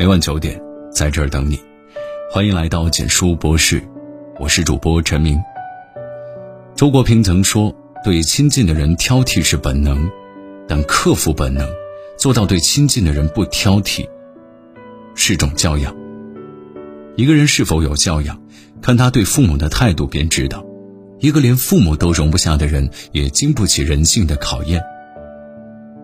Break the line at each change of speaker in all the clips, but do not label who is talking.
每晚九点，在这儿等你。欢迎来到简书博士，我是主播陈明。周国平曾说：“对亲近的人挑剔是本能，但克服本能，做到对亲近的人不挑剔，是种教养。一个人是否有教养，看他对父母的态度便知道。一个连父母都容不下的人，也经不起人性的考验。”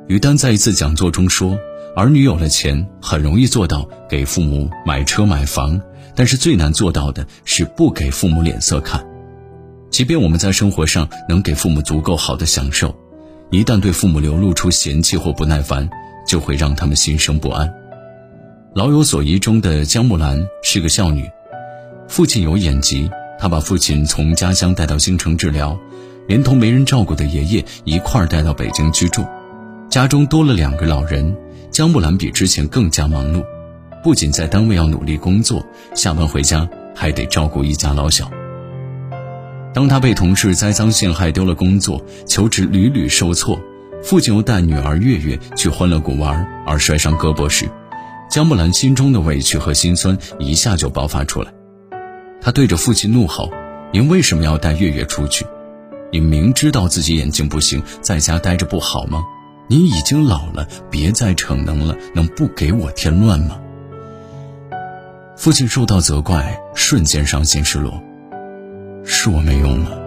于丹在一次讲座中说。儿女有了钱，很容易做到给父母买车买房，但是最难做到的是不给父母脸色看。即便我们在生活上能给父母足够好的享受，一旦对父母流露出嫌弃或不耐烦，就会让他们心生不安。《老有所依》中的江木兰是个孝女，父亲有眼疾，她把父亲从家乡带到京城治疗，连同没人照顾的爷爷一块儿带到北京居住，家中多了两个老人。江木兰比之前更加忙碌，不仅在单位要努力工作，下班回家还得照顾一家老小。当他被同事栽赃陷害，丢了工作，求职屡屡受挫，父亲又带女儿月月去欢乐谷玩而摔伤胳膊时，江木兰心中的委屈和心酸一下就爆发出来。他对着父亲怒吼：“您为什么要带月月出去？你明知道自己眼睛不行，在家待着不好吗？”你已经老了，别再逞能了，能不给我添乱吗？父亲受到责怪，瞬间伤心失落。是我没用了，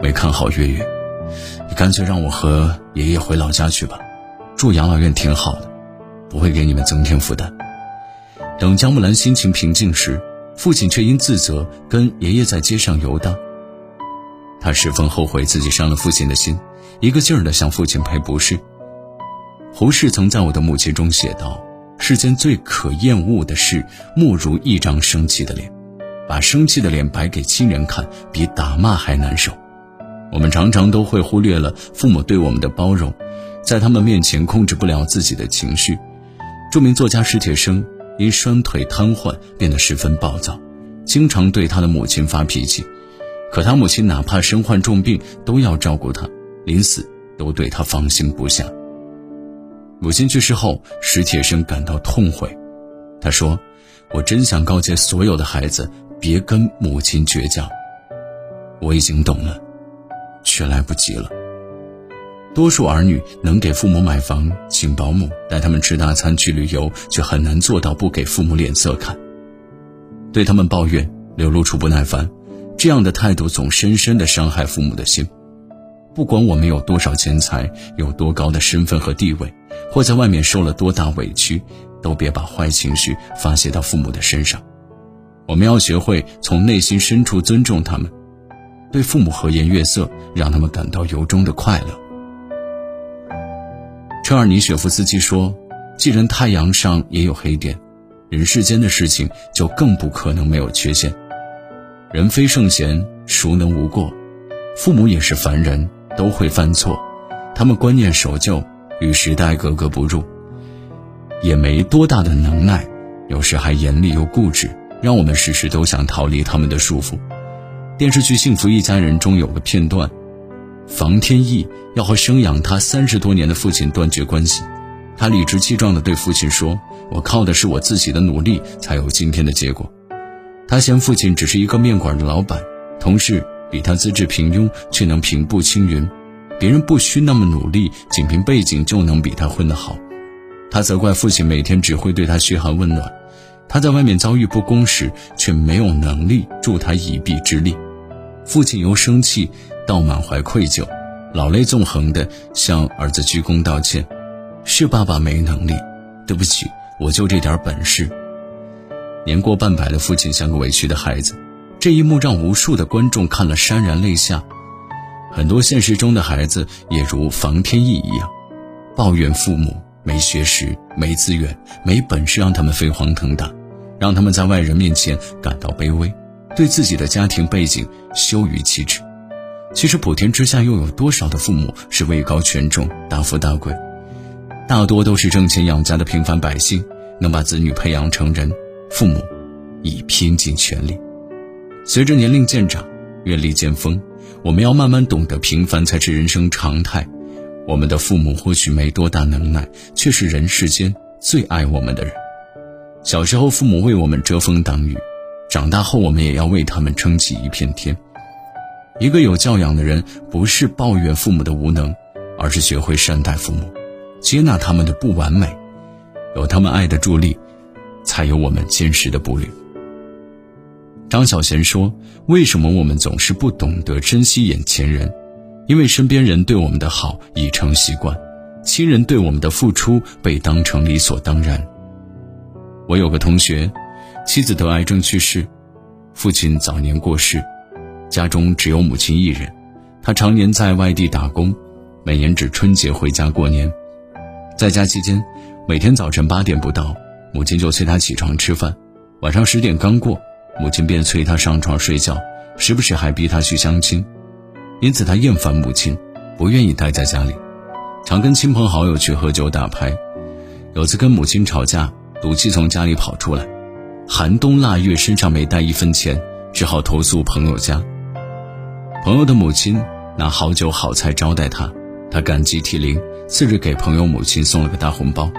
没看好月月，你干脆让我和爷爷回老家去吧，住养老院挺好的，不会给你们增添负担。等江木兰心情平静时，父亲却因自责跟爷爷在街上游荡。他十分后悔自己伤了父亲的心，一个劲儿地向父亲赔不是。胡适曾在我的母亲中写道：“世间最可厌恶的事，莫如一张生气的脸。把生气的脸摆给亲人看，比打骂还难受。我们常常都会忽略了父母对我们的包容，在他们面前控制不了自己的情绪。著名作家史铁生因双腿瘫痪变得十分暴躁，经常对他的母亲发脾气。可他母亲哪怕身患重病，都要照顾他，临死都对他放心不下。”母亲去世后，史铁生感到痛悔。他说：“我真想告诫所有的孩子，别跟母亲倔强。我已经懂了，却来不及了。多数儿女能给父母买房、请保姆、带他们吃大餐、去旅游，却很难做到不给父母脸色看。对他们抱怨、流露出不耐烦，这样的态度总深深地伤害父母的心。”不管我们有多少钱财，有多高的身份和地位，或在外面受了多大委屈，都别把坏情绪发泄到父母的身上。我们要学会从内心深处尊重他们，对父母和颜悦色，让他们感到由衷的快乐。车尔尼雪夫斯基说：“既然太阳上也有黑点，人世间的事情就更不可能没有缺陷。人非圣贤，孰能无过？父母也是凡人。”都会犯错，他们观念守旧，与时代格格不入，也没多大的能耐，有时还严厉又固执，让我们时时都想逃离他们的束缚。电视剧《幸福一家人》中有个片段，房天意要和生养他三十多年的父亲断绝关系，他理直气壮地对父亲说：“我靠的是我自己的努力才有今天的结果。”他嫌父亲只是一个面馆的老板，同事。比他资质平庸，却能平步青云；别人不需那么努力，仅凭背景就能比他混得好。他责怪父亲每天只会对他嘘寒问暖，他在外面遭遇不公时，却没有能力助他一臂之力。父亲由生气到满怀愧疚，老泪纵横地向儿子鞠躬道歉：“是爸爸没能力，对不起，我就这点本事。”年过半百的父亲像个委屈的孩子。这一幕让无数的观众看了潸然泪下。很多现实中的孩子也如房天意一样，抱怨父母没学识、没资源、没本事，让他们飞黄腾达，让他们在外人面前感到卑微，对自己的家庭背景羞于启齿。其实普天之下又有多少的父母是位高权重、大富大贵？大多都是挣钱养家的平凡百姓，能把子女培养成人，父母已拼尽全力。随着年龄渐长，阅历渐丰，我们要慢慢懂得平凡才是人生常态。我们的父母或许没多大能耐，却是人世间最爱我们的人。小时候父母为我们遮风挡雨，长大后我们也要为他们撑起一片天。一个有教养的人，不是抱怨父母的无能，而是学会善待父母，接纳他们的不完美，有他们爱的助力，才有我们坚实的步履。张小娴说：“为什么我们总是不懂得珍惜眼前人？因为身边人对我们的好已成习惯，亲人对我们的付出被当成理所当然。”我有个同学，妻子得癌症去世，父亲早年过世。家中只有母亲一人，他常年在外地打工，每年只春节回家过年。在家期间，每天早晨八点不到，母亲就催他起床吃饭；晚上十点刚过，母亲便催他上床睡觉，时不时还逼他去相亲。因此，他厌烦母亲，不愿意待在家里，常跟亲朋好友去喝酒打牌。有次跟母亲吵架，赌气从家里跑出来，寒冬腊月身上没带一分钱，只好投宿朋友家。朋友的母亲拿好酒好菜招待他，他感激涕零。次日给朋友母亲送了个大红包。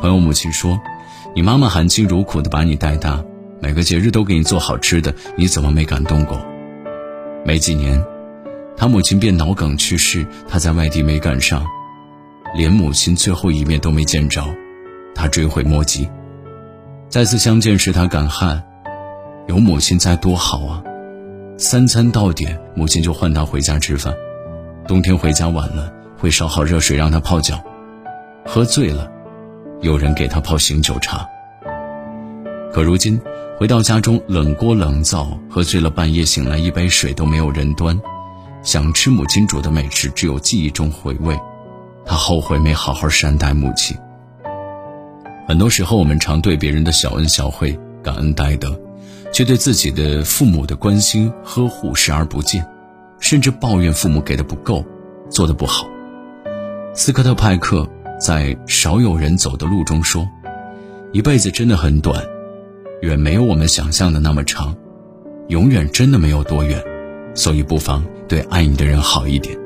朋友母亲说：“你妈妈含辛茹苦的把你带大，每个节日都给你做好吃的，你怎么没感动过？”没几年，他母亲便脑梗去世，他在外地没赶上，连母亲最后一面都没见着，他追悔莫及。再次相见时，他感叹：“有母亲在多好啊！”三餐到点，母亲就唤他回家吃饭。冬天回家晚了，会烧好热水让他泡脚。喝醉了，有人给他泡醒酒茶。可如今回到家中，冷锅冷灶，喝醉了半夜醒来，一杯水都没有人端。想吃母亲煮的美食，只有记忆中回味。他后悔没好好善待母亲。很多时候，我们常对别人的小恩小惠感恩戴德。却对自己的父母的关心呵护视而不见，甚至抱怨父母给的不够，做的不好。斯科特派克在《少有人走的路》中说：“一辈子真的很短，远没有我们想象的那么长，永远真的没有多远，所以不妨对爱你的人好一点。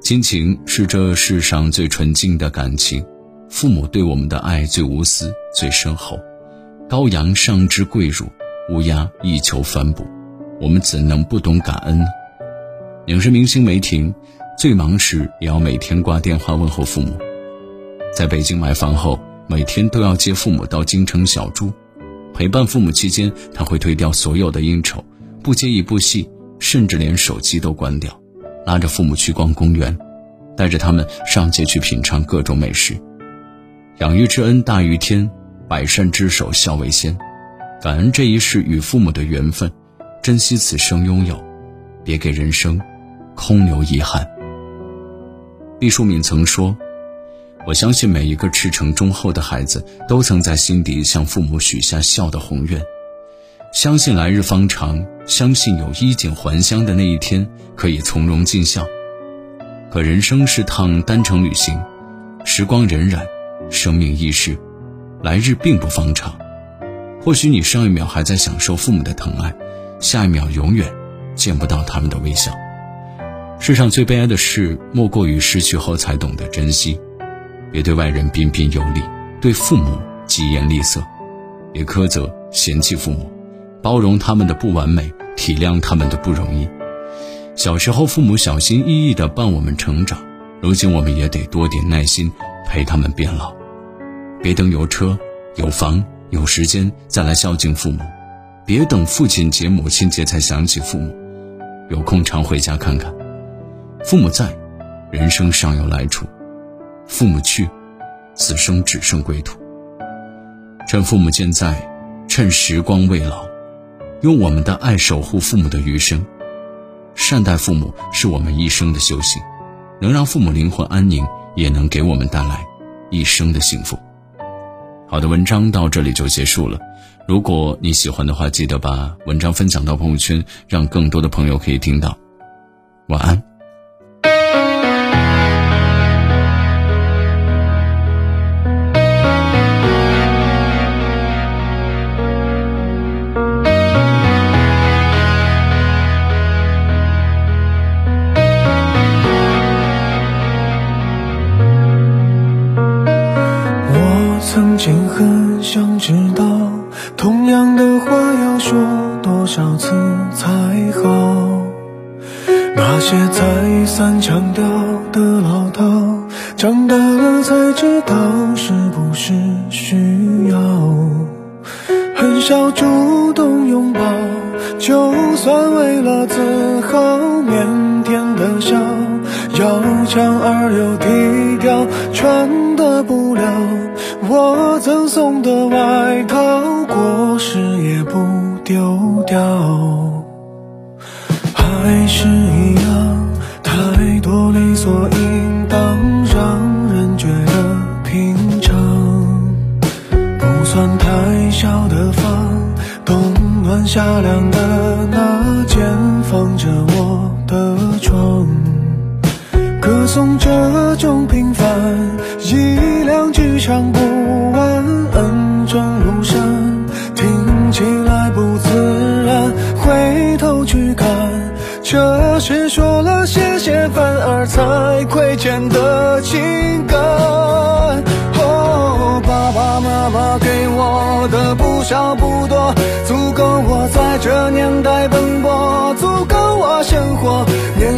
亲情是这世上最纯净的感情，父母对我们的爱最无私、最深厚。羔羊尚之跪乳。”乌鸦亦求反哺，我们怎能不懂感恩呢？影视明星梅婷，最忙时也要每天挂电话问候父母。在北京买房后，每天都要接父母到京城小住，陪伴父母期间，他会推掉所有的应酬，不接一部戏，甚至连手机都关掉，拉着父母去逛公园，带着他们上街去品尝各种美食。养育之恩大于天，百善之首孝为先。感恩这一世与父母的缘分，珍惜此生拥有，别给人生空留遗憾。毕淑敏曾说：“我相信每一个赤诚忠厚的孩子，都曾在心底向父母许下孝的宏愿，相信来日方长，相信有衣锦还乡的那一天，可以从容尽孝。可人生是趟单程旅行，时光荏苒，生命易逝，来日并不方长。”或许你上一秒还在享受父母的疼爱，下一秒永远见不到他们的微笑。世上最悲哀的事，莫过于失去后才懂得珍惜。别对外人彬彬有礼，对父母疾言厉色；别苛责嫌弃父母，包容他们的不完美，体谅他们的不容易。小时候父母小心翼翼地伴我们成长，如今我们也得多点耐心陪他们变老。别等有车有房。有时间再来孝敬父母，别等父亲节、母亲节才想起父母。有空常回家看看。父母在，人生尚有来处；父母去，此生只剩归途。趁父母健在，趁时光未老，用我们的爱守护父母的余生。善待父母是我们一生的修行，能让父母灵魂安宁，也能给我们带来一生的幸福。好的，文章到这里就结束了。如果你喜欢的话，记得把文章分享到朋友圈，让更多的朋友可以听到。晚安。
强而又低调，穿的不了我赠送的外套，过时也不丢掉。还是一样，太多理所应当，让人觉得平常。不算太小的房，冬暖夏凉的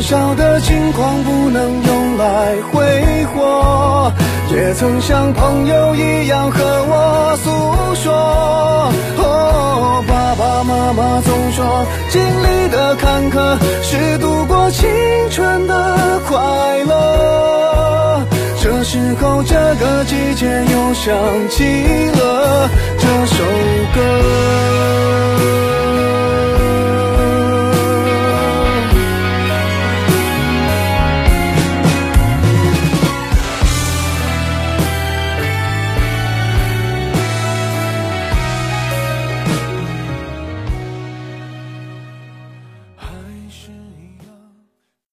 少的轻狂不能用来挥霍，也曾像朋友一样和我诉说。哦，爸爸妈妈总说，经历的坎坷是度过青春的快乐。这时候，这个季节又想起了。